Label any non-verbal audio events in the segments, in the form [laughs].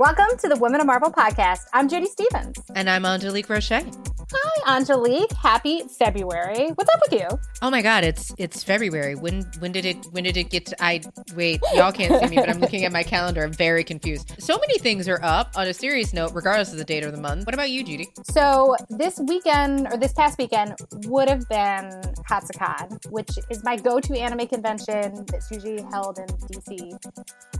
Welcome to the Women of Marvel podcast. I'm Judy Stevens. And I'm Angelique Roche. Hi, Angelique. Happy February. What's up with you? Oh my God, it's it's February. When when did it when did it get to I wait, y'all can't see me, but I'm looking at my calendar. I'm very confused. So many things are up on a serious note, regardless of the date of the month. What about you, Judy? So this weekend or this past weekend would have been Katsucon, which is my go-to anime convention that's usually held in DC.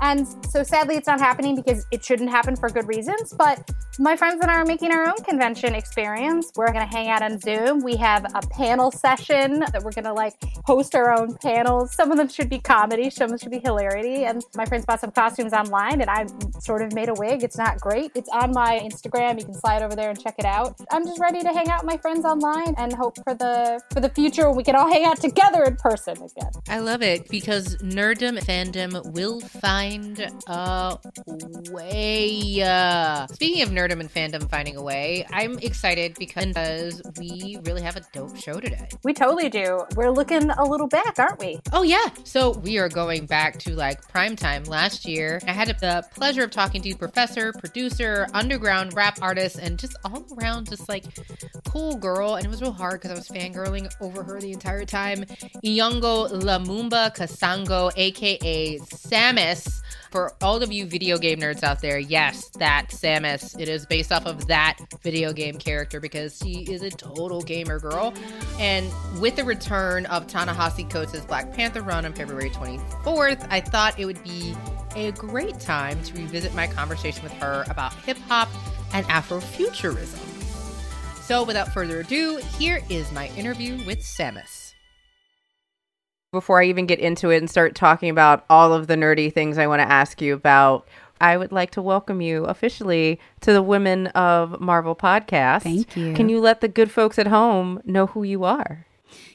And so sadly it's not happening because it shouldn't happen for good reasons, but my friends and I are making our own convention experience we're going to hang out on Zoom. We have a panel session that we're going to like host our own panels. Some of them should be comedy, some of them should be hilarity. And my friends bought some costumes online and I sort of made a wig. It's not great. It's on my Instagram. You can slide over there and check it out. I'm just ready to hang out with my friends online and hope for the for the future when we can all hang out together in person again. I love it because nerddom fandom will find a way. Uh, speaking of nerddom and fandom finding a way, I'm excited because we really have a dope show today. We totally do. We're looking a little back, aren't we? Oh, yeah. So we are going back to like prime time last year. I had the pleasure of talking to professor, producer, underground rap artist, and just all around just like cool girl. And it was real hard because I was fangirling over her the entire time. Enongo Lumumba Kasongo, aka Sammus for all of you video game nerds out there, yes, that Sammus. It is based off of that video game character because she is a total gamer girl. And with the return of Ta-Nehisi Coates' Black Panther run on February 24th, I thought it would be a great time to revisit my conversation with her about hip hop and Afrofuturism. So, without further ado, here is my interview with Sammus before I even get into it and start talking about all of the nerdy things I want to ask you about, I would like to welcome you officially to the Women of Marvel podcast. Thank you. Can you let the good folks at home know who you are?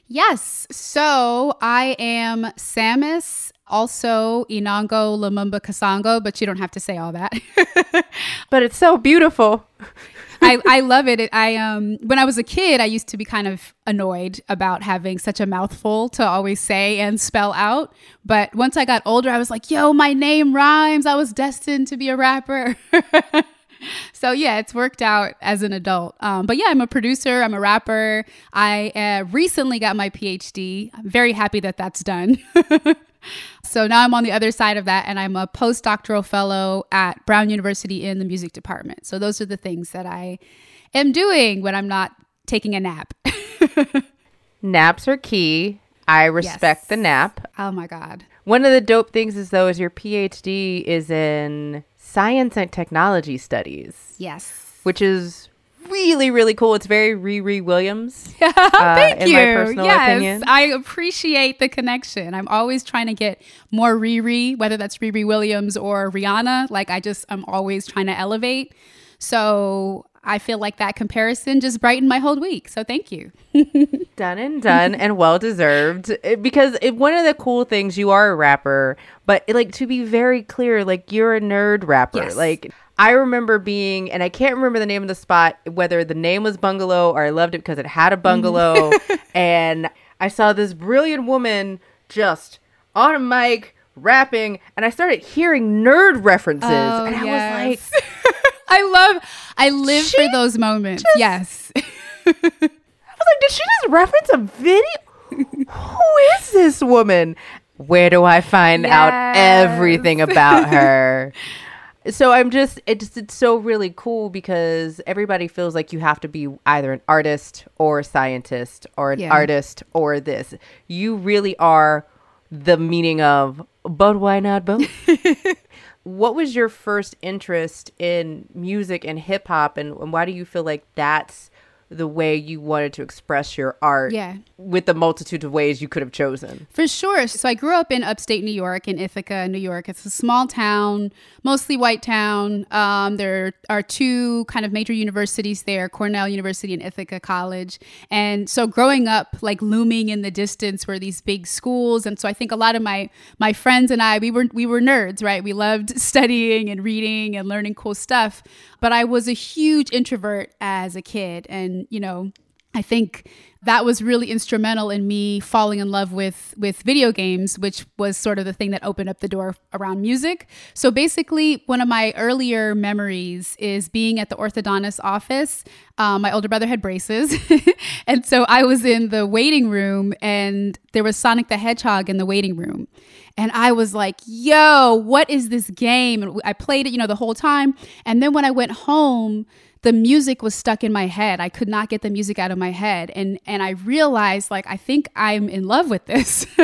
Yes. So I am Sammus, also Enongo Lumumba Kasongo, but you don't have to say all that. [laughs] but it's so beautiful. I, I love it. I um when I was a kid, I used to be kind of annoyed about having such a mouthful to always say and spell out. But once I got older, I was like, "Yo, my name rhymes. I was destined to be a rapper." [laughs] so yeah, it's worked out as an adult. Um, but yeah, I'm a producer. I'm a rapper. I uh, recently got my PhD. I'm very happy that that's done. [laughs] So now I'm on the other side of that and I'm a postdoctoral fellow at Brown University in the music department. So those are the things that I am doing when I'm not taking a nap. [laughs] Naps are key. I respect yes. the nap. Oh my God. One of the dope things is though is your PhD is in science and technology studies. Yes. Which is really, really cool. It's very Riri Williams. [laughs] Uh, Thank you. yes, opinion. I appreciate the connection. I'm always trying to get more Riri, whether that's Riri Williams or Rihanna. Like I just, I'm always trying to elevate. So I feel like that comparison just brightened my whole week. So thank you. [laughs] done and done and well deserved. Because it, one of the cool things, you are a rapper, but like to be very clear, like you're a nerd rapper. Yes. Like I remember being, and I can't remember the name of the spot, whether the name was Bungalow or I loved it because it had a mm-hmm. bungalow. [laughs] and I saw this brilliant woman just on a mic rapping, and I started hearing nerd references. Oh, and I yes. was like, [laughs] I love, I live for those moments. Just, yes. [laughs] I was like, did she just reference a video? Who is this woman? Where do I find yes. out everything about her? So i'm just it's it's so really cool because everybody feels like you have to be either an artist or a scientist or an yeah. artist or this you really are the meaning of but why not both [laughs] what was your first interest in music and hip hop and, and why do you feel like that's the way you wanted to express your art yeah. with the multitude of ways you could have chosen. For sure. So I grew up in upstate New York, in Ithaca, New York. It's a small town, mostly white town. Um, there are two kind of major universities there Cornell University and Ithaca College. And so growing up, like looming in the distance were these big schools. And so I think a lot of my, my friends and I, we were, we were nerds, right? We loved [laughs] studying and reading and learning cool stuff. But I was a huge introvert as a kid. And, you know, I think that was really instrumental in me falling in love with with video games which was sort of the thing that opened up the door around music. So basically one of my earlier memories is being at the orthodontist office. Um, my older brother had braces. [laughs] And so i was in the waiting room and there was sonic the hedgehog in the waiting room and I was like, yo, what is this game? And I played it, you know, the whole time. And then when I went home, the music was stuck in my head. I could not get the music out of my head. And and I realized like I think I'm in love with this. [laughs]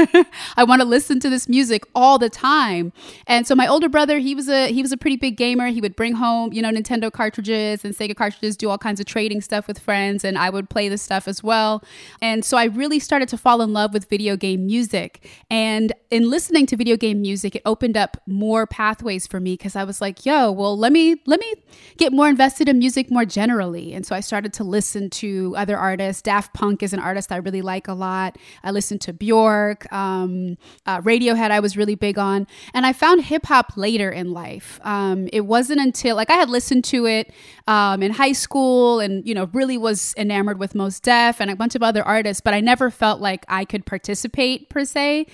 I want to listen to this music all the time. And so my older brother, he was a he was a pretty big gamer. He would bring home, you know, Nintendo cartridges and Sega cartridges, do all kinds of trading stuff with friends and I would play this stuff as well. And so I really started to fall in love with video game music. And in listening to video game music, it opened up more pathways for me because I was like, yo, well, let me let me get more invested in music more generally. And so I started to listen to other artists. Daft Punk is an artist I really like a lot. I listened to Bjork, um, uh, Radiohead, I was really big on. And I found hip hop later in life. Um, it wasn't until, like, I had listened to it um, in high school and, you know, really was enamored with Mos Def and a bunch of other artists, but I never felt like I could participate per se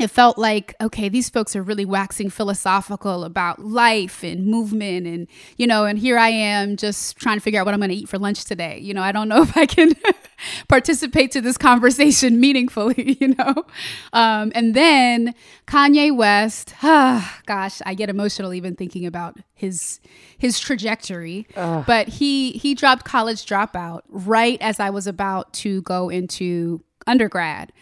it felt like okay these folks are really waxing philosophical about life and movement and you know and here i am just trying to figure out what i'm going to eat for lunch today. You know i don't know [laughs] if i can [laughs] participate to this conversation [laughs] meaningfully you know? Um, and then kanye west ah, [sighs] gosh i get emotional even thinking about his his trajectory. Ugh. but he he dropped college dropout right as i was about to go into undergrad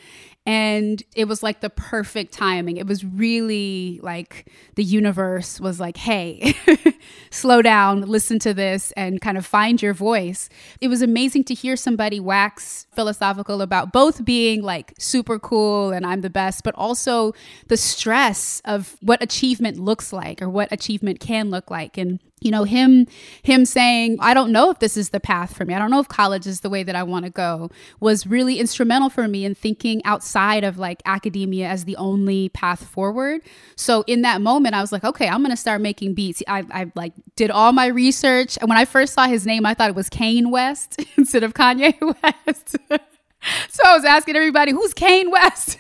and it was like the perfect timing. It was really like the universe was like, hey, [laughs] slow down, listen to this, and kind of find your voice. It was amazing to hear somebody wax philosophical about both being like super cool and I'm the best, but also the stress of what achievement looks like or what achievement can look like. And you know him him saying i don't know if this is the path for me. I don't know if college is the way that i want to go was really instrumental for me in thinking outside of like academia as the only path forward. So in that moment i was like okay i'm gonna start making beats. I, I like did all my research. And when i first saw his name i thought it was kane west [laughs] instead of kanye [laughs] west. [laughs] So I was asking everybody, who's Kane West?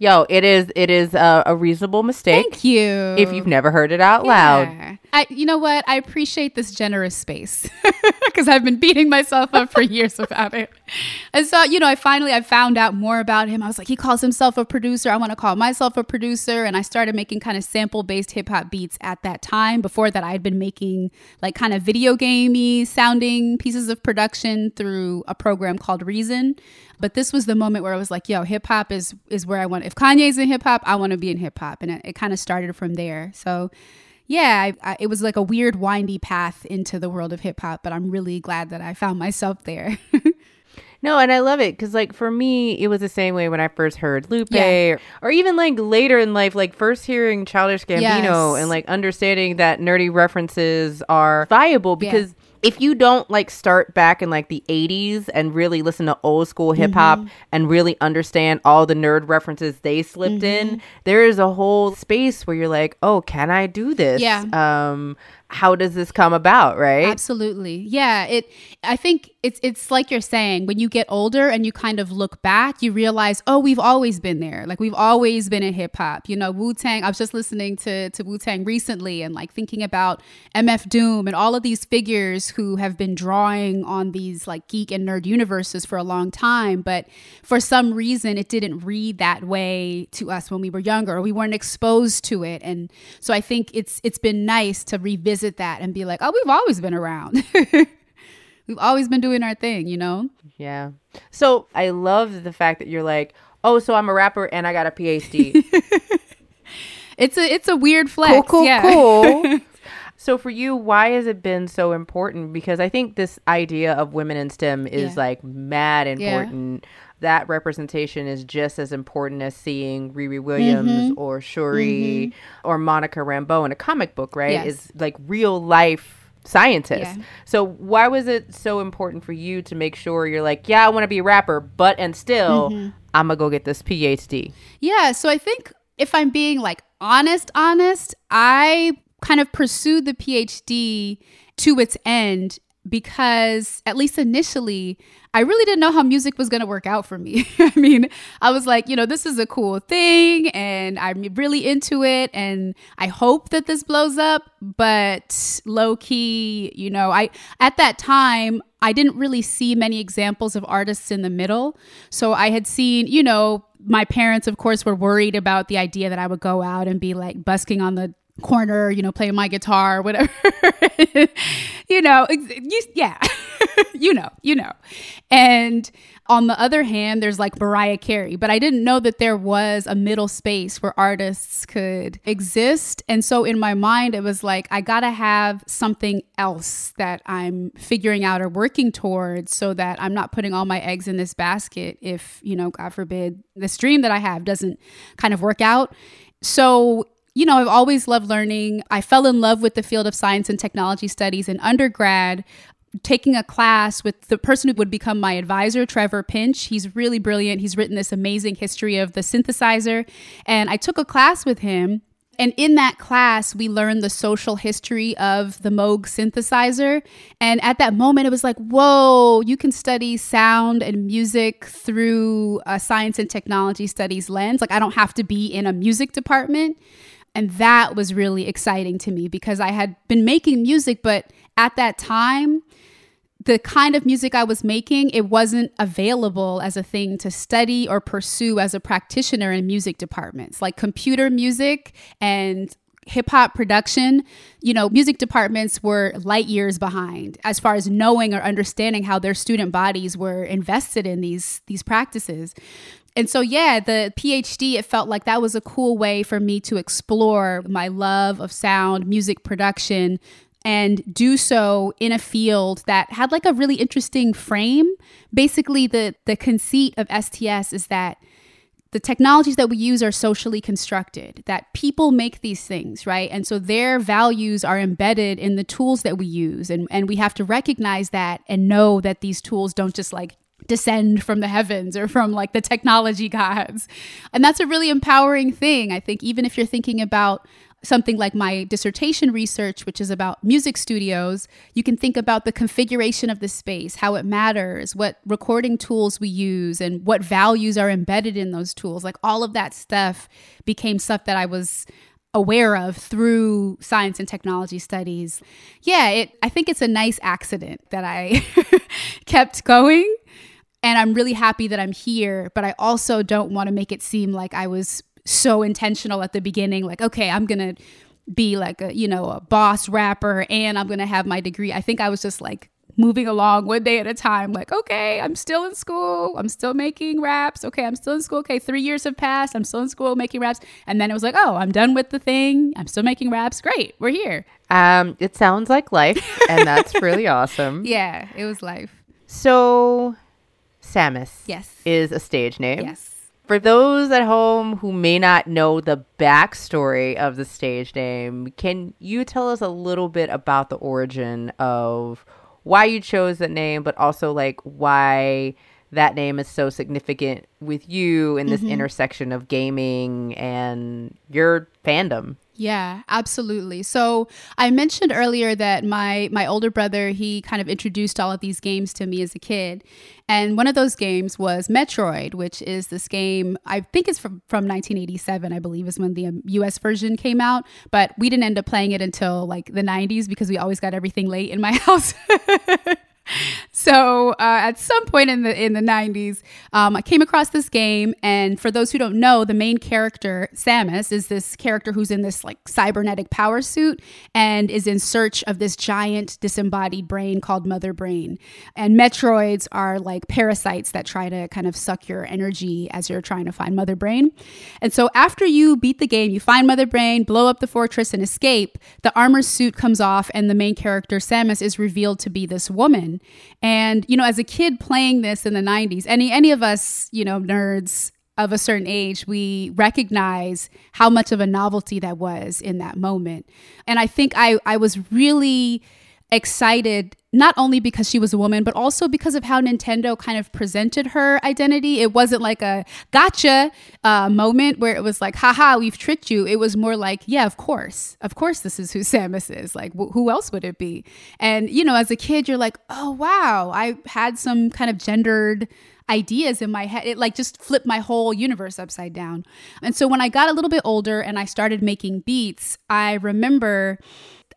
Yo, it is it is a, a, reasonable mistake. Thank you. If you've never heard it out yeah. loud. I, you know what? I appreciate this generous space [laughs] because I've been beating myself up for years [laughs] about it. And so, you know, I finally I found out more about him. I was like, he calls himself a producer. I want to call myself a producer. And I started making kind of sample based hip hop beats at that time. Before that, I had been making like kind of video gamey sounding pieces of production through a program called Reason. But this was the moment where I was like, yo, hip hop is is where I want. If Kanye's in hip hop, I want to be in hip hop, and it, it kind of started from there. So. Yeah, I, I, it was like a weird, windy path into the world of hip hop, but I'm really glad that I found myself there. [laughs] No, and I love it because, like, for me, it was the same way when I first heard Lupe, yeah. or, or, even like later in life, like first hearing Childish Gambino yes. and like understanding that nerdy references are viable because. Yeah if you don't like start back in like the 80s and really listen to old school hip hop mm-hmm. and really understand all the nerd references they slipped mm-hmm. in, there is a whole space where you're like, "Oh, can I do this?" Yeah. Um how does this come about, right? Absolutely. Yeah, it I think it's it's like you're saying when you get older and you kind of look back, you realize, "Oh, we've always been there. Like we've always been in hip hop." You know, Wu-Tang, I was just listening to to Wu-Tang recently and like thinking about MF Doom and all of these figures who have been drawing on these like geek and nerd universes for a long time, but for some reason it didn't read that way to us when we were younger or we weren't exposed to it. And so I think it's it's been nice to revisit revisit that and be like, oh, we've always been around. [laughs] we've always been doing our thing, you know? Yeah. So I love the fact that you're like, oh, so I'm a rapper and I got a PhD. [laughs] it's a it's a weird flex. Cool, cool, yeah. cool. [laughs] so for you, why has it been so important? Because I think this idea of women in STEM is yeah. like mad important. Yeah that representation is just as important as seeing Riri Williams mm-hmm. or Shuri mm-hmm. or Monica Rambeau in a comic book, right? Yes. Is like real life scientists. Yeah. So why was it so important for you to make sure you're like, yeah, I want to be a rapper, but and still mm-hmm. I'm gonna go get this PhD? Yeah, so I think if I'm being like honest, honest, I kind of pursued the PhD to its end because at least initially I really didn't know how music was going to work out for me. [laughs] I mean, I was like, you know, this is a cool thing and I'm really into it and I hope that this blows up, but low key, you know, I at that time I didn't really see many examples of artists in the middle. So I had seen, you know, my parents of course were worried about the idea that I would go out and be like busking on the corner, you know, playing my guitar, whatever. [laughs] you know, you, yeah, [laughs] you know, you know. And on the other hand, there's like Mariah Carey, but I didn't know that there was a middle space where artists could exist. And so in my mind, it was like, I gotta have something else that I'm figuring out or working towards so that I'm not putting all my eggs in this basket if, you know, God forbid, this dream that I have doesn't kind of work out. So you know, I've always loved learning. I fell in love with the field of science and technology studies in undergrad taking a class with the person who would become my advisor, Trevor Pinch. He's really brilliant. He's written this amazing history of the synthesizer. And I took a class with him. And in that class, we learned the social history of the Moog synthesizer. And at that moment, it was like, whoa, you can study sound and music through a science and technology studies lens. Like, I don't have to be in a music department. And that was really exciting to me because I had been making music, but at that time, the kind of music I was making, it wasn't available as a thing to study or pursue as a practitioner in music departments. Like computer music and hip hop production, you know, music departments were light years behind as far as knowing or understanding how their student bodies were invested in these these practices and so yeah the phd it felt like that was a cool way for me to explore my love of sound music production and do so in a field that had like a really interesting frame. Basically the the conceit of sts is that the technologies that we use are socially constructed that people make these things right? And so their values are embedded in the tools that we use and and we have to recognize that and know that these tools don't just like descend from the heavens or from like the technology gods. And that's a really empowering thing. I think even if you're thinking about something like my dissertation research, which is about music studios, you can think about the configuration of the space, how it matters, what recording tools we use, and what values are embedded in those tools. Like all of that stuff became stuff that I was aware of through science and technology studies. Yeah, it I think it's a nice accident that I [laughs] kept going and I'm really happy that I'm here, but I also don't want to make it seem like I was so intentional at the beginning like okay, I'm going to be like a, you know, a boss rapper and I'm going to have my degree. I think I was just like moving along one day at a time like okay, I'm still in school. I'm still making raps. Okay, I'm still in school. Okay, 3 years have passed. I'm still in school making raps. And then it was like, "Oh, I'm done with the thing. I'm still making raps. Great. We're here." Um, it sounds like life, and that's [laughs] really awesome. Yeah, it was life. So Sammus yes. is a stage name. Yes. For those at home who may not know the backstory of the stage name, can you tell us a little bit about the origin of why you chose that name, but also like why that name is so significant with you in this mm-hmm. intersection of gaming and your fandom? Yeah, absolutely. So I mentioned earlier that my my older brother he kind of introduced all of these games to me as a kid, and one of those games was Metroid, which is this game I think is from from 1987, I believe, is when the U.S. Um, version came out. But we didn't end up playing it until like the 90s because we always got everything late in my [laughs] house. So uh, at some point in the in the 90s um, i came across this game and for those who don't know the main character samus is this character who's in this like cybernetic power suit and is in search of this giant disembodied brain called mother brain. And metroids are like parasites that try to kind of suck your energy as you're trying to find mother brain. And so after you beat the game you find mother brain blow up the fortress and escape the armor suit comes off and the main character samus is revealed to be this woman and, you know, as a kid playing this in the 90s, any any of us, you know, nerds of a certain age, we recognize how much of a novelty that was in that moment. And I think I I was really excited not only because she was a woman, but also because of how Nintendo kind of presented her identity. It wasn't like a gotcha uh, moment where it was like, haha, we've tricked you. It was more like, yeah, of course. Of course, this is who [laughs] Samus is. Like, wh- who else would it be? And, you know, as a kid, you're like, oh, wow, I had some kind of gendered ideas in my head. It like just flipped my whole universe upside down. And so when I got a little bit older and I started making beats, I remember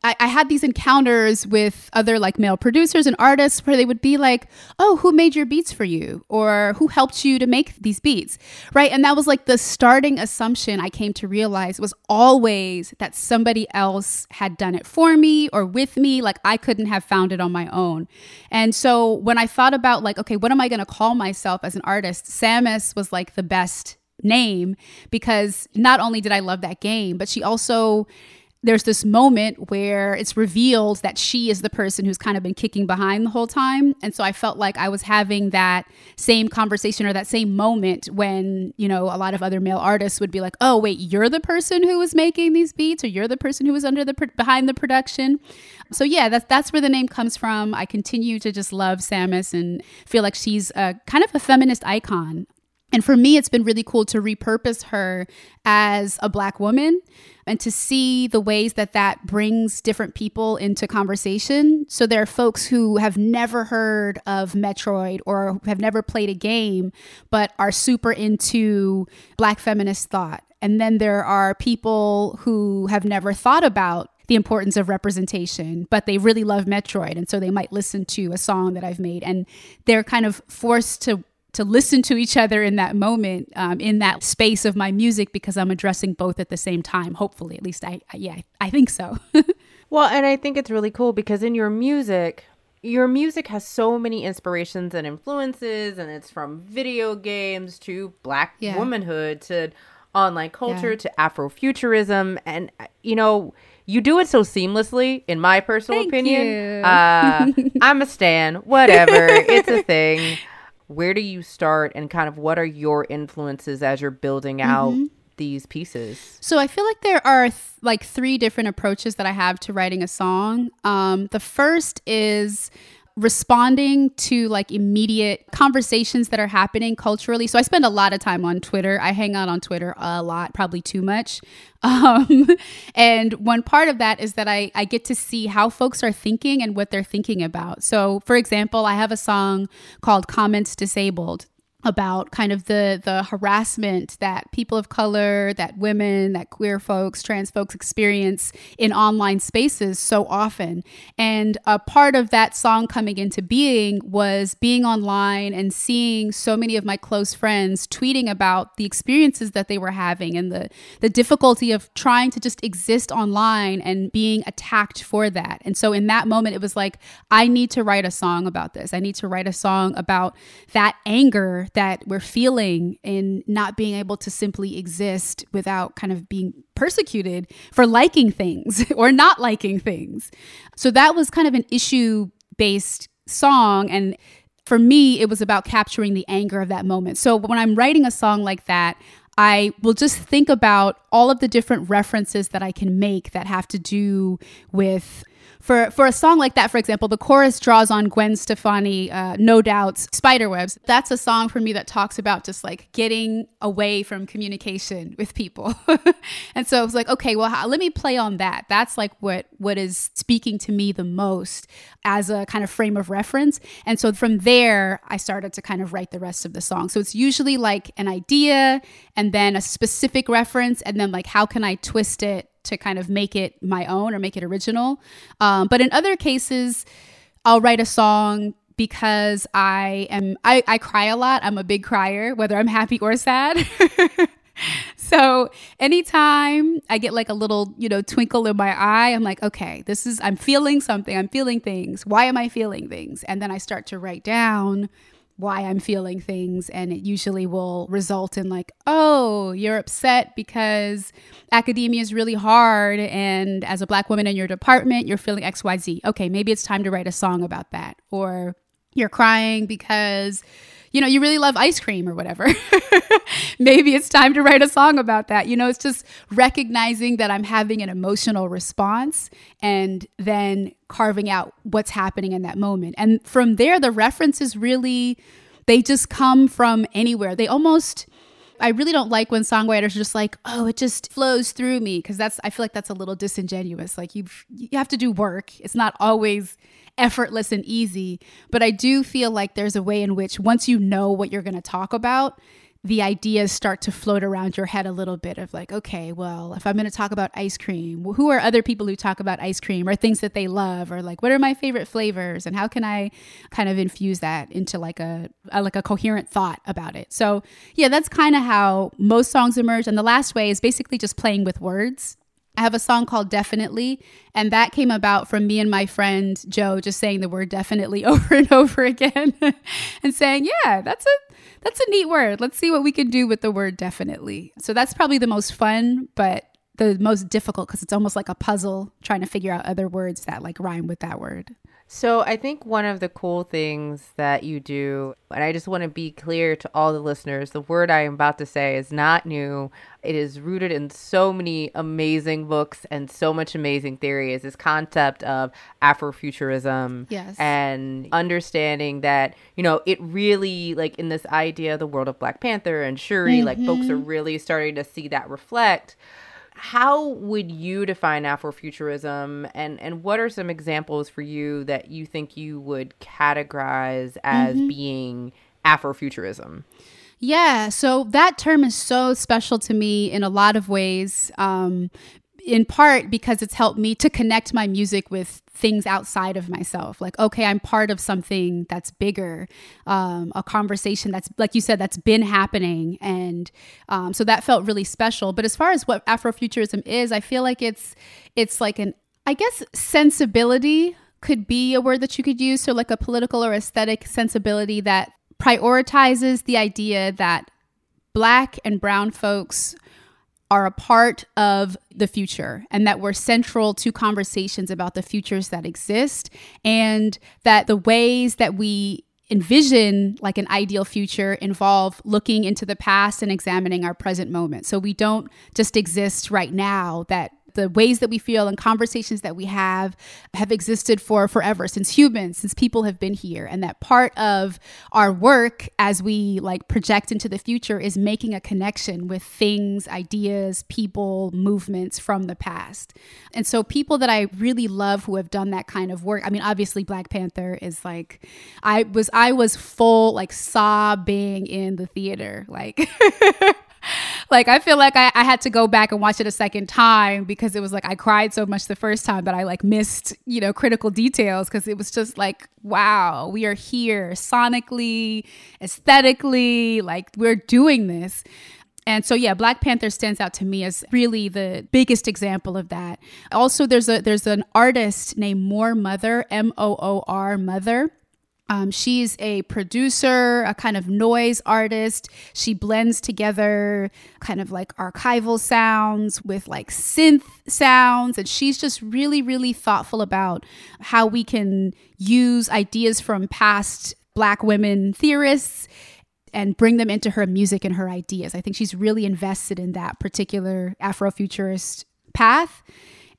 I, I, had these encounters with other like male producers and artists where they would be like, Oh, who made your beats for you? Or who helped you to make these beats? Right. And that was like the starting assumption I came to realize was always that somebody else had done it for me or with me. Like I couldn't have found it on my own. And so when I thought about like, okay, what am I going to call myself as an artist? Samus was like the best name because not only did I love that game, but she also there's this moment where it's revealed that she is the person who's kind of been kicking behind the whole time. And so I felt like I was having that same conversation or that same moment when, you know, a lot of other male artists would be like, oh, wait, you're the person who was making these beats or you're the person who was under the, behind the production. So yeah, that's, that's where the name comes from. I continue to just love Samus and feel like she's a kind of a feminist icon. And for me, it's been really cool to repurpose her as a Black woman and to see the ways that that brings different people into conversation. So there are folks who have never heard of Metroid or have never played a game, but are super into Black feminist thought. And then there are people who have never thought about the importance of representation, but they really love Metroid. And so they might listen to a song that I've made and they're kind of forced to to listen to each other in that moment um, in that space of my music because i'm addressing both at the same time hopefully at least i, I yeah i think so. [laughs] Well and i think it's really cool because in your music your music has so many inspirations and influences and it's from video games to black yeah. womanhood to online culture yeah. to afrofuturism. And you know you do it so seamlessly in my personal Thank opinion. uh, [laughs] i'm a stan whatever it's a [laughs] thing where do you start and kind of what are your influences as you're building out mm-hmm. these pieces so i feel like there are th- like three different approaches that i have to writing a song um, the first is responding to like immediate conversations that are happening culturally. So I spend a lot of time on Twitter. I hang out on Twitter a lot, probably too much. [laughs] Um, and one part of that is that I, I get to see how folks are thinking and what they're thinking about. So, for example, I have a song called Comments Disabled about kind of the the harassment that people of color, that women, that queer folks, trans folks experience in online spaces so often. And a part of that song coming into being was being online and seeing so many of my close friends tweeting about the experiences that they were having and the the difficulty of trying to just exist online and being attacked for that. And so in that moment it was like I need to write a song about this. I need to write a song about that anger that we're feeling in not being able to simply exist without kind of being persecuted for liking things [laughs] or not liking things. So that was kind of an issue based song. And for me, it was about capturing the anger of that moment. So when I'm writing a song like that, I will just think about all of the different references that I can make that have to do with for for a song like that, for example, the chorus draws on Gwen Stefani, uh, No Doubt's Spiderwebs. That's a song for me that talks about just like getting away from communication with people. [laughs] and so I was like, okay, well, how, let me play on that. That's like what what is speaking to me the most as a kind of frame of reference. And so from there, I started to kind of write the rest of the song. So it's usually like an idea and then a specific reference, and then like how can I twist it to kind of make it my own or make it original. Um, but in other cases, I'll write a song because I am I, I cry a lot. I'm a big crier, whether I'm happy or sad. [laughs] so anytime I get like a little, you know, twinkle in my eye, I'm like, okay, this is I'm feeling something. I'm feeling things. Why am I feeling things? And then I start to write down why I'm feeling things. And it usually will result in, like, oh, you're upset because academia is really hard. And as a Black woman in your department, you're feeling XYZ. Okay, maybe it's time to write a song about that. Or you're crying because you know, you really love ice cream or whatever. [laughs] Maybe it's time to write a song about that. You know, it's just recognizing that I'm having an emotional response and then carving out what's happening in that moment. And from there, the references really, they just come from anywhere. They almost, I really don't like when songwriters are just like, oh, it just flows through me because that's I feel like that's a little disingenuous. Like you you have to do work. It's not always effortless and easy, but I do feel like there's a way in which once you know what you're going to talk about, the ideas start to float around your head a little bit of like, okay, well, if I'm going to talk about ice cream, who are other people who talk about ice cream or things that they love or like what are my favorite flavors and how can I kind of infuse that into like a, a like a coherent thought about it. So, yeah, that's kind of how most songs emerge and the last way is basically just playing with words. I have a song called Definitely, and that came about from me and my friend Joe just saying the word definitely [laughs] over and over again [laughs] and saying, Yeah, that's a that's a neat word. Let's see what we can do with the word definitely. So that's probably the most fun, but the most difficult because it's almost like a puzzle trying to figure out other words that like rhyme with that word. So I think one of the cool things that you do, and I just want to be clear to all the listeners, the word I am about to say is not new. It is rooted in so many amazing books and so much amazing theory is this concept of Afrofuturism. Yes. And understanding that, you know, it really like in this idea of the world of Black Panther and Shuri, mm-hmm. like folks are mm-hmm. really starting to see that reflect how would you define Afrofuturism and and what are some examples for you that you think you would categorize as mm-hmm. being Afrofuturism? Yeah, so that term is so special to me in a lot of ways. Um, in part because it's helped me to connect my music with things outside of myself. Like okay i'm part of something that's bigger um, a conversation that's like you said that's been happening. And um, so that felt really special. But as far as what afrofuturism is i feel like it's it's like an i guess sensibility could be a word that you could use. So like a political or aesthetic sensibility that prioritizes the idea that black and brown folks are a part of the future and that we're central to conversations about the futures that exist and that the ways that we envision like an ideal future involve looking into the past and examining our present moment. So we don't just exist right now that the ways that we feel and conversations that we have have existed for forever since humans since people have been here. And that part of our work as we like project into the future is making a connection with things ideas people movements from the past. And so people that i really love who have done that kind of work i mean obviously black panther is like i was i was full like sobbing in the theater like [laughs] like I feel like I, I had to go back and watch it a second time because it was like I cried so much the first time that I like missed, you know, critical details because it was just like, wow, we are here sonically, aesthetically, like we're doing this. And so yeah, Black Panther stands out to me as really the biggest example of that. Also there's a there's an artist named Moor Mother, M O O R Mother um, she's a producer, a kind of noise artist. She blends together kind of like archival sounds with like synth sounds. And she's just really, really thoughtful about how we can use ideas from past Black women theorists and bring them into her music and her ideas. I think she's really invested in that particular Afrofuturist path.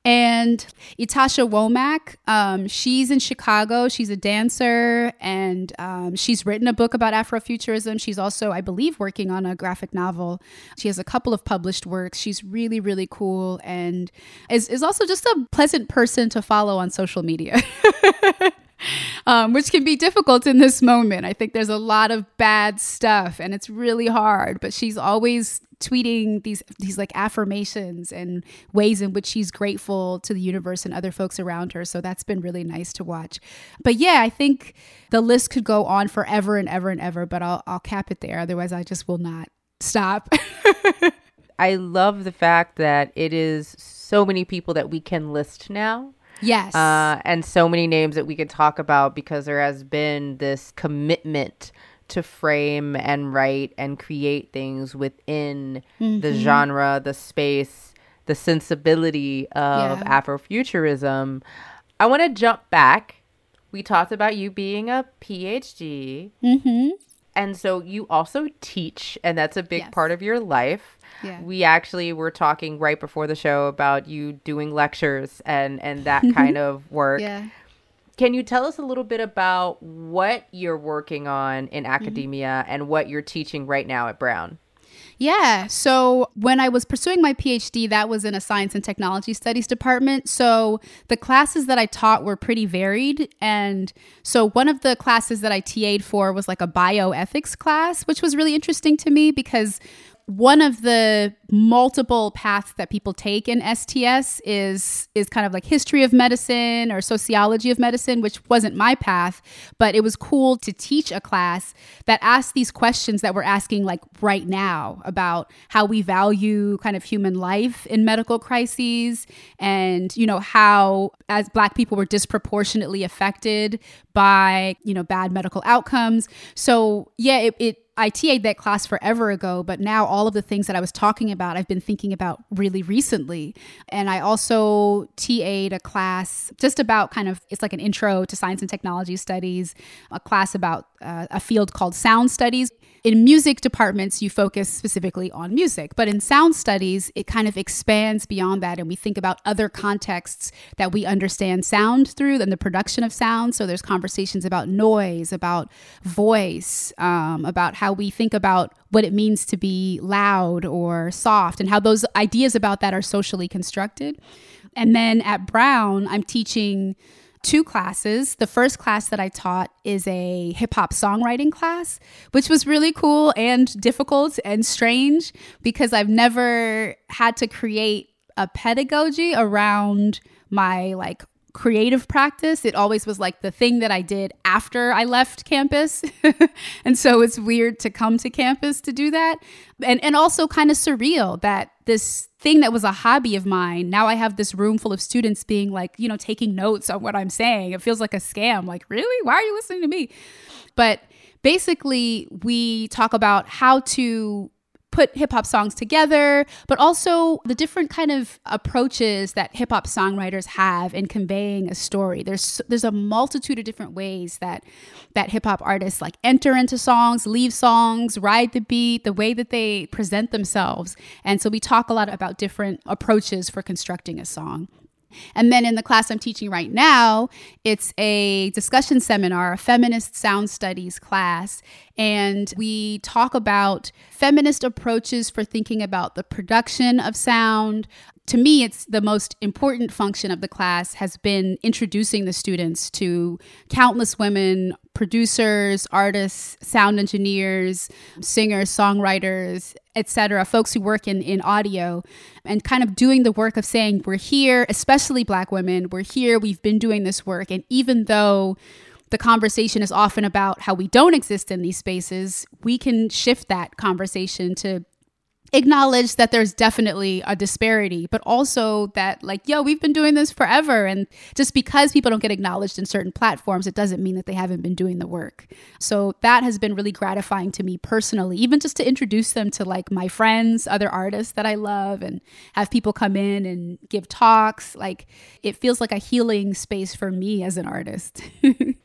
And Ytasha Womack, um, she's in Chicago. She's a dancer and um, she's written a book about Afrofuturism. She's also, I believe, working on a graphic novel. She has a couple of published works. She's really, really cool and is, is also just a pleasant person to follow on social media. [laughs] [laughs] um, which can be difficult in this moment. I think there's a lot of bad stuff and it's really hard, but she's always tweeting these these like affirmations and ways in which she's grateful to the universe and other folks around her. So that's been really nice to watch. But yeah, I think the list could go on forever and ever and ever, but I'll I'll cap it there. Otherwise, I just will not stop. [laughs] I love the fact that it is so many people that we can list now Yes. Uh, and so many names that we could talk about because there has been this commitment to frame and write and create things within mm-hmm. the genre, the space, the sensibility of yeah. Afrofuturism. I want to jump back. We talked about you being a PhD. Mm-hmm. And so you also teach, and that's a big Yes. part of your life. Yeah. We actually were talking right before the show about you doing lectures and and that [laughs] kind of work. Yeah. Can you tell us a little bit about what you're working on in Mm-hmm. academia and what you're teaching right now at Brown? Yeah. So when I was pursuing my PhD, that was in a science and technology studies department. So the classes that I taught were pretty varied. And so one of the classes that I TA'd for was like a bioethics class, which was really interesting to me because one of the multiple paths that people take in STS is is kind of like history of medicine or sociology of medicine, which wasn't my path, but it was cool to teach a class that asked these questions that we're asking like right now about how we value kind of human life in medical crises and you know how as black people were disproportionately affected by, you know, bad medical outcomes. So, yeah, it, it I TA'd that class forever ago, but now all of the things that I was talking about, I've been thinking about really recently. And I also TA'd a class just about kind of, it's like an intro to science and technology studies, a class about uh, a field called sound studies. In music departments, you focus specifically on music, but in sound studies, it kind of expands beyond that. And we think about other contexts that we understand sound through and the production of sound. So there's conversations about noise, about voice, um, about how we think about what it means to be loud or soft, and how those ideas about that are socially constructed. And then at Brown, I'm teaching two classes. The first class that I taught is a hip hop songwriting class, which was really cool and difficult and strange because I've never had to create a pedagogy around my like creative practice. It always was like the thing that I did after I left campus. [laughs] and so it's weird to come to campus to do that. And and also kind of surreal that this thing that was a hobby of mine, now I have this room full of students being like, you know, taking notes on what I'm saying. It feels like a scam. Like, really? Why are you listening to me? But basically, we talk about how to put hip hop songs together, but also the different kind of approaches that hip hop songwriters have in conveying a story. There's there's a multitude of different ways that that hip hop artists like enter into songs, leave songs, ride the beat, the way that they present themselves. And so we talk a lot about different approaches for constructing a song. And then in the class I'm teaching right now, it's a discussion seminar, a feminist sound studies class. And we talk about feminist approaches for thinking about the production of sound. To me, it's the most important function of the class has been introducing the students to countless women, producers, artists, sound engineers, singers, songwriters, etc., folks who work in, in audio, and kind of doing the work of saying, we're here, especially Black women, we're here, we've been doing this work. And even though the conversation is often about how we don't exist in these spaces, we can shift that conversation to acknowledge that there's definitely a disparity, but also that, like, yo, we've been doing this forever. And just because people don't get acknowledged in certain platforms, it doesn't mean that they haven't been doing the work. So that has been really gratifying to me personally, even just to introduce them to like my friends, other artists that I love, and have people come in and give talks. Like, it feels like a healing space for me as an artist. [laughs]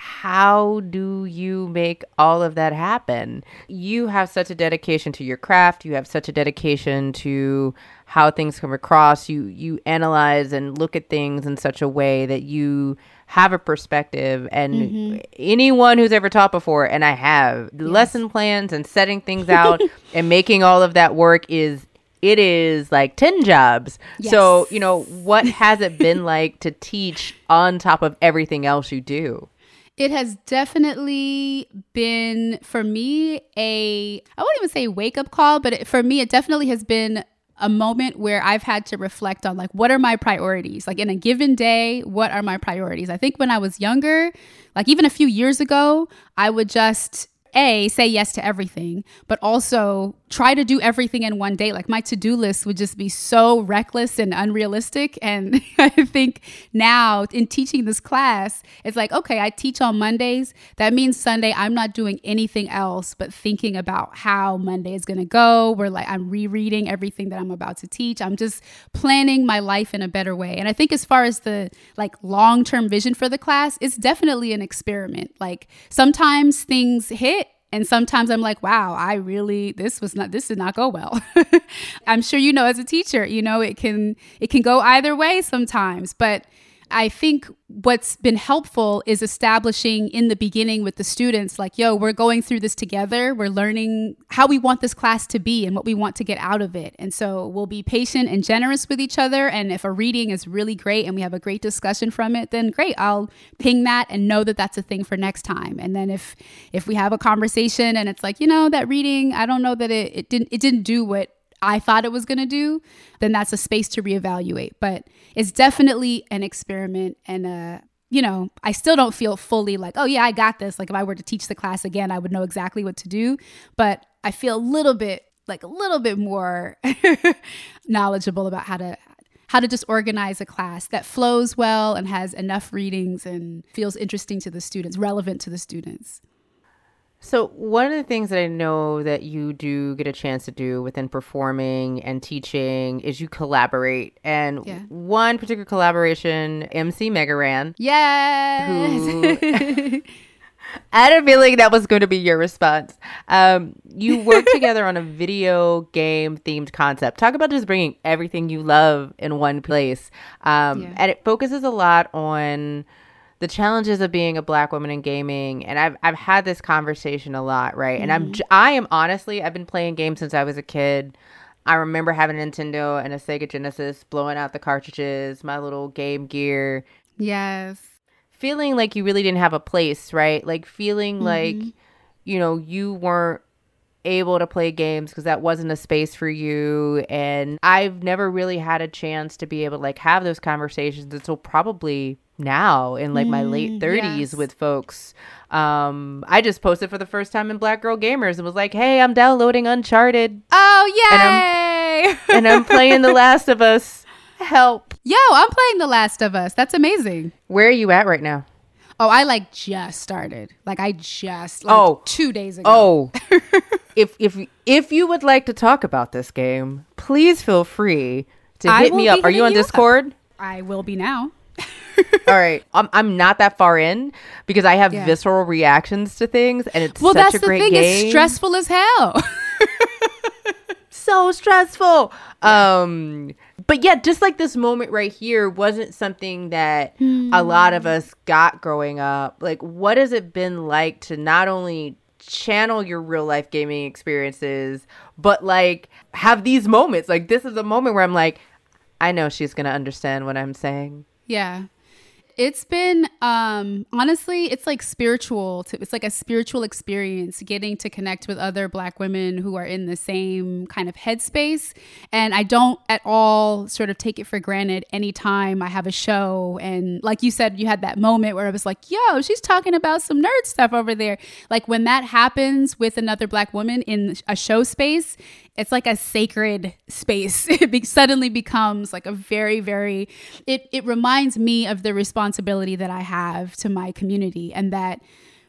how do you make all of that happen? You have such a dedication to your craft, you have such a dedication to how things come across. You you analyze and look at things in such a way that you have a perspective and Mm-hmm. anyone who's ever taught before and I have lesson plans and setting things out [laughs] and making all of that work is it is like 10 jobs. So, you know, what has it been like to teach on top of everything else you do? It has definitely been for me a I won't even say wake up call, but it, for me it definitely has been a moment where I've had to reflect on like what are my priorities? Like in a given day, what are my priorities? I think when I was younger, like even a few years ago, I would just a say yes to everything but also try to do everything in one day. Like my to-do list would just be so reckless and unrealistic. And [laughs] i think now in teaching this class it's like okay i teach on mondays. That means sunday i'm not doing anything else but thinking about how monday is going to go. We're like i'm rereading everything that i'm about to teach. I'm just planning my life in a better way. And i think as far as the like long-term vision for the class it's definitely an experiment. Like sometimes things hit And sometimes I'm like, wow, I really this was not this did not go well. [laughs] I'm sure you know as a teacher, you know, it can it can go either way sometimes, but I think what's been helpful is establishing in the beginning with the students, like, yo, we're going through this together. We're learning how we want this class to be and what we want to get out of it. And so we'll be patient and generous with each other. And if a reading is really great and we have a great discussion from it, then great, I'll ping that and know that that's a thing for next time. And then if if we have a conversation and it's like, you know, that reading, I don't know that it, it didn't it didn't do what I thought it was going to do, then that's a space to reevaluate. But it's definitely an experiment and a you know, I still don't feel fully like, oh yeah, I got this. Like if I were to teach the class again, I would know exactly what to do. But I feel a little bit like a little bit more [laughs] knowledgeable about how to how to just organize a class that flows well and has enough readings and feels interesting to the students, relevant to the students. So, one of the things that I know that you do get a chance to do within performing and teaching is you collaborate. And yeah. one particular collaboration, MC Mega Ran. Yes. Who, [laughs] [laughs] I had a feeling that was going to be your response. Um, you work [laughs] together on a video game themed concept. Talk about just bringing everything you love in one place. Um, yeah. And it focuses a lot on the challenges of being a black woman in gaming and I've I've had this conversation a lot, right? Mm-hmm. And I'm mm-hmm. I am honestly I've been playing games since I was a kid. I remember having a Nintendo and a Sega Genesis, blowing out the cartridges, my little Game Gear. Yes. Feeling like you really didn't have a place, right? Like feeling mm-hmm. like you know, you weren't able to play games because that wasn't a space for you and I've never really had a chance to be able to like have those conversations until probably now in like my late 30s mm, yes. with folks. Um, I just posted for the first time in Black Girl Gamers and was like, "Hey, I'm downloading Uncharted." Oh yay! And I'm, [laughs] and I'm playing The Last of Us. Help! Yo, I'm playing The Last of Us. That's amazing. Where are you at right now? Oh, I like just started. Like I just like oh two days ago. Oh, [laughs] if if if you would like to talk about this game, please feel free to hit me up. Are you on Discord? Up. I will be now. [laughs] All right, I'm, I'm not that far in because I have yeah. visceral reactions to things, and it's well, such that's a great the thing. game. It's stressful as hell. [laughs] so stressful. Yeah. Um, but yeah, just like this moment right here wasn't something that mm. a lot of us got growing up. Like, what has it been like to not only channel your real life gaming experiences, but like have these moments? Like, this is a moment where I'm like, I know she's gonna understand what I'm saying. Yeah. It's been um honestly, it's like spiritual. To, it's like a spiritual experience getting to connect with other black women who are in the same kind of headspace. And I don't at all sort of take it for granted anytime I have a show and like you said you had that moment where I was like, "Yo, she's talking about some nerd stuff over there." Like when that happens with another black woman in a show space, it's like a sacred space. [laughs] It be- suddenly becomes like a very, very, it, it reminds me of the responsibility that I have to my community and that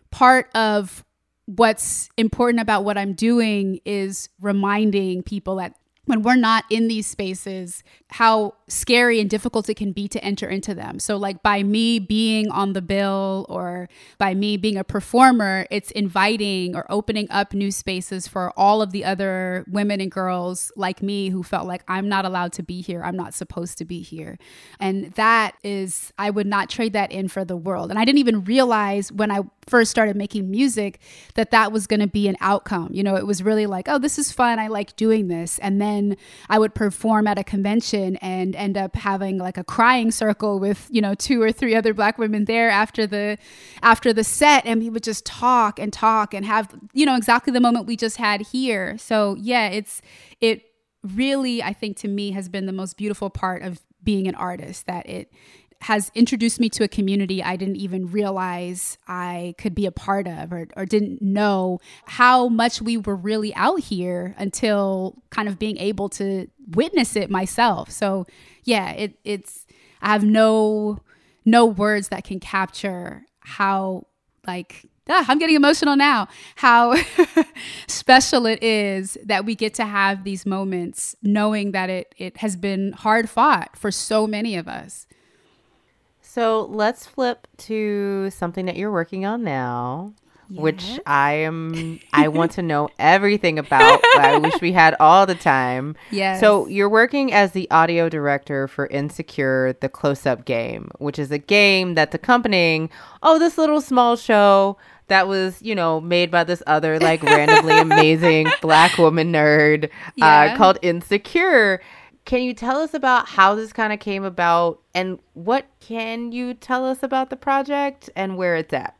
part of what's important about what I'm doing is reminding people that when we're not in these spaces, how scary and difficult it can be to enter into them. So, like by me being on the bill or by me being a performer, it's inviting or opening up new spaces for all of the other women and girls like me who felt like I'm not allowed to be here. I'm not supposed to be here. And that is, I would not trade that in for the world. And I didn't even realize when I first started making music that that was going to be an outcome. You know, it was really like, oh, this is fun. I like doing this. And then I would perform at a convention and end up having like a crying circle with, you know, two or three other black women there after the after the set and we would just talk and talk and have, you know, exactly the moment we just had here. So, yeah, it's it really I think to me has been the most beautiful part of being an artist that it has introduced me to a community I didn't even realize I could be a part of or, or didn't know how much we were really out here until kind of being able to witness it myself. So yeah, it, it's I have no no words that can capture how like ah, I'm getting emotional now. How [laughs] special it is that we get to have these moments, knowing that it it has been hard fought for so many of us. So let's flip to something that you're working on now. yes. which I am [laughs] I want to know everything about. I wish we had all the time. Yes. So you're working as the audio director for Insecure the Close Up Game, which is a game that's accompanying oh this little small show that was, you know, made by this other like randomly [laughs] amazing black woman nerd uh, yeah. uh, called Insecure. Can you tell us about how this kind of came about and what can you tell us about the project and where it's at?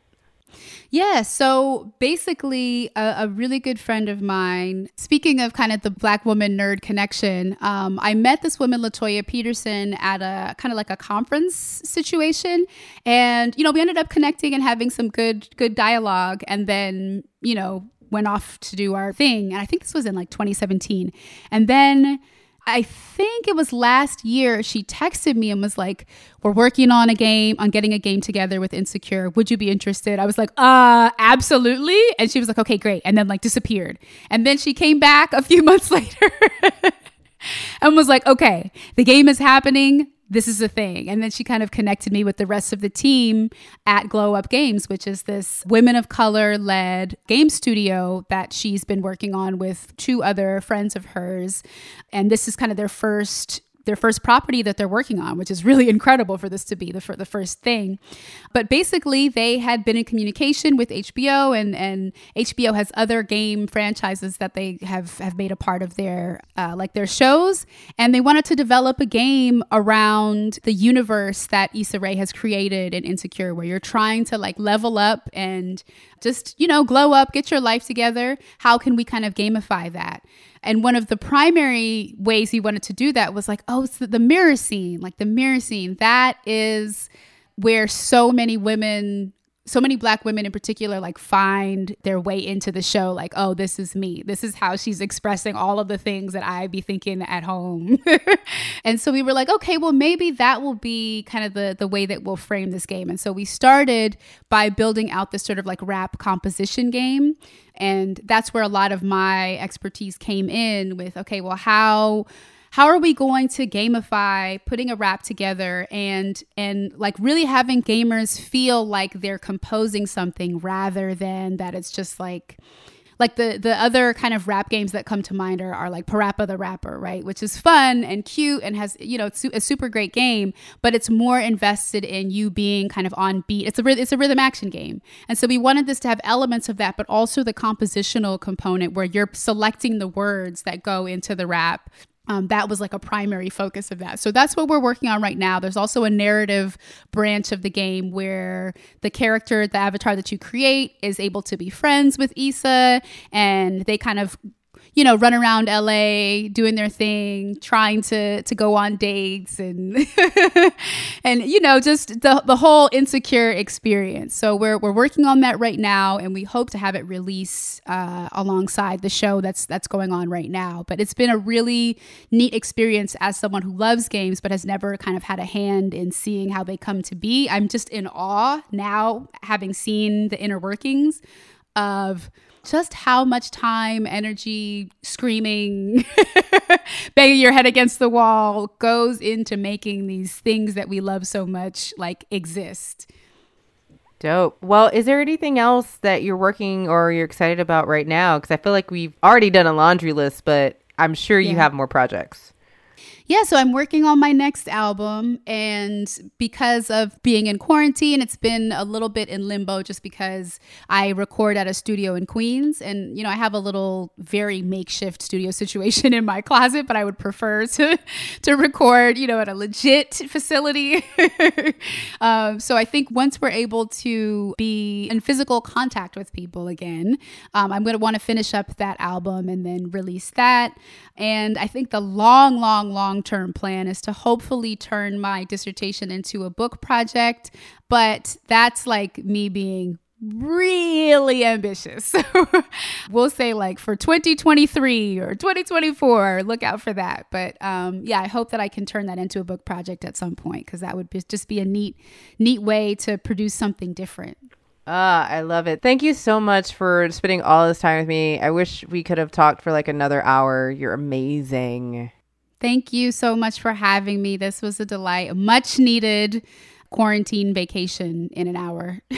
Yeah, so basically, a, a, really good friend of mine, speaking of kind of the black woman nerd connection, um, I met this woman, Latoya Peterson, at a kind of like a conference situation. And, you know, we ended up connecting and having some good, good dialogue. And then, you know, went off to do our thing. And I think this was in like 2017. And then I think it was last year she texted me and was like, "We're working on a game, on getting a game together with Insecure. Would you be interested?" I was like, "Uh, absolutely." And she was like, "Okay, great." And then like disappeared. And then she came back a few [laughs] months later. and was like, "Okay, the game is happening this is a thing. And then she kind of connected me with the rest of the team at Glow Up Games, which is this women of color led game studio that she's been working on with two other friends of hers. And this is kind of their first their first property that they're working on, which is really [laughs] incredible for this to be the, for the first thing. But basically, they had been in communication with HBO, and, and HBO has other game franchises that they have, have made a part of their uh, like their shows, and they wanted to develop a game around the universe that Issa Rae has created in Insecure, where you're trying to like level up and just you know glow up, get your life together. How can we kind of gamify that? And one of the primary ways he wanted to do that was like, oh, it's the, the mirror scene, like the mirror scene. That is where so many women so many black women in particular like find their way into the show like oh this is me. This is how she's expressing all of the things that i be thinking at home. [laughs] And so we were like okay well maybe that will be kind of the the way that we'll frame this game. And so we started by building out this sort of like rap composition game. And that's where a lot of my expertise came in with okay, well, how how are we going to gamify putting a rap together and and like really having gamers feel like they're composing something rather than that it's just like like the the other kind of rap games that come to mind are, are like Parappa the Rapper, right? Which is fun and cute and has you know it's a super great game, but it's more invested in you being kind of on beat. It's a it's a rhythm action game, and so we wanted this to have elements of that, but also the compositional component where you're selecting the words that go into the rap um, that was like a primary focus of that. So that's what we're working on right now. There's also a narrative branch of the game where the character, the avatar that you create, is able to be friends with Issa, and they kind of you know, run around LA doing their thing, trying to to go on dates and [laughs] and you know, just the the whole insecure experience. So we're we're working on that right now, and we hope to have it release uh, alongside the show that's that's going on right now. But it's been a really neat experience as someone who loves games but has never kind of had a hand in seeing how they come to be. I'm just in awe now, having seen the inner workings of just how much time, energy, screaming, [laughs] banging your head against the wall goes into making these things that we love so much like exist. Dope. Well, is there anything else that you're working or you're excited about right now? Because I feel like we've already done a laundry list, but I'm sure you have more projects yeah, so I'm working on my next album. And because of being in quarantine, it's been a little bit in limbo just because I record at a studio in Queens. And, you know, I have a little very makeshift studio [laughs] situation in my closet, but I would prefer [laughs] to, to record, you know, at a legit facility. [laughs] um, so I think once we're able to be in physical contact with people again, um, I'm going to want to finish up that album and then release that. And I think the long, long, long term plan is to hopefully turn my dissertation into a book project. But that's like me being really ambitious. [laughs] we'll say like for 2023 or 2024, look out for that. But um, yeah, I hope that I can turn that into a book project at some point because that would be, just be a neat, neat way to produce something different. Ah, I love it. Thank you so much for spending all this time with me. I wish we could have talked for like another hour. You're amazing. Thank you so much for having me. This was a delight. A much needed quarantine vacation in an hour. [laughs]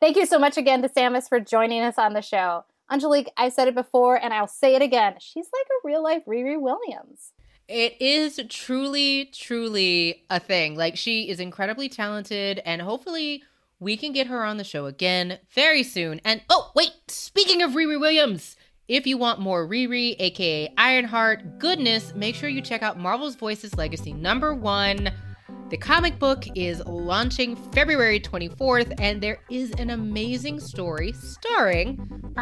Thank you so much again to Sammus for joining us on the show. Angelique, I said it before and I'll say it again. She's like a real life Riri Williams. It is truly, truly a thing. Like, she is incredibly talented, and hopefully, we can get her on the show again very soon. And oh, wait, speaking of Riri Williams, if you want more Riri, aka Ironheart, goodness, make sure you check out Marvel's Voices Legacy number one. The comic book is launching February 24th, and there is an amazing story starring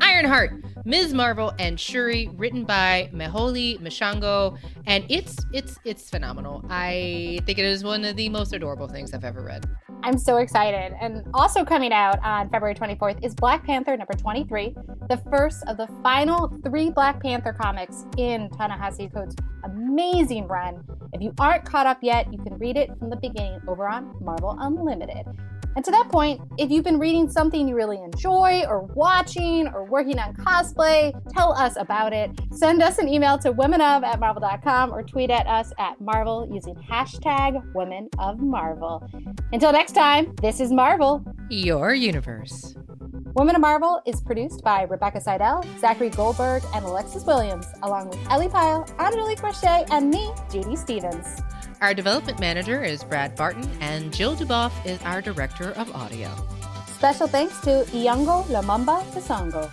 Ironheart, Ms. Marvel, and Shuri, written by Mohale Mashigo, and it's it's it's phenomenal. I think it is one of the most adorable things I've ever read. I'm so excited. And also coming out on February 24th is Black Panther number 23, the first of the final three Black Panther comics in Ta-Nehisi Coates' amazing run. If you aren't caught up yet, you can read it from the beginning over on Marvel Unlimited. And to that point, if you've been reading something you really enjoy, or watching, or working on cosplay, tell us about it. Send us an email to womenof at marvel.com or tweet at us at Marvel using hashtag Women of Marvel. Until next time, this is Marvel, your universe. Women of Marvel is produced by Rebecca Seidel, Zachary Goldberg, and Alexis Williams, along with Ellie Pyle, Angelique Roche, and me, Judy Stevens. Our development manager is Brad Barton, and Jill Duboff is our director of audio. Special thanks to Enongo Lumumba Kasongo.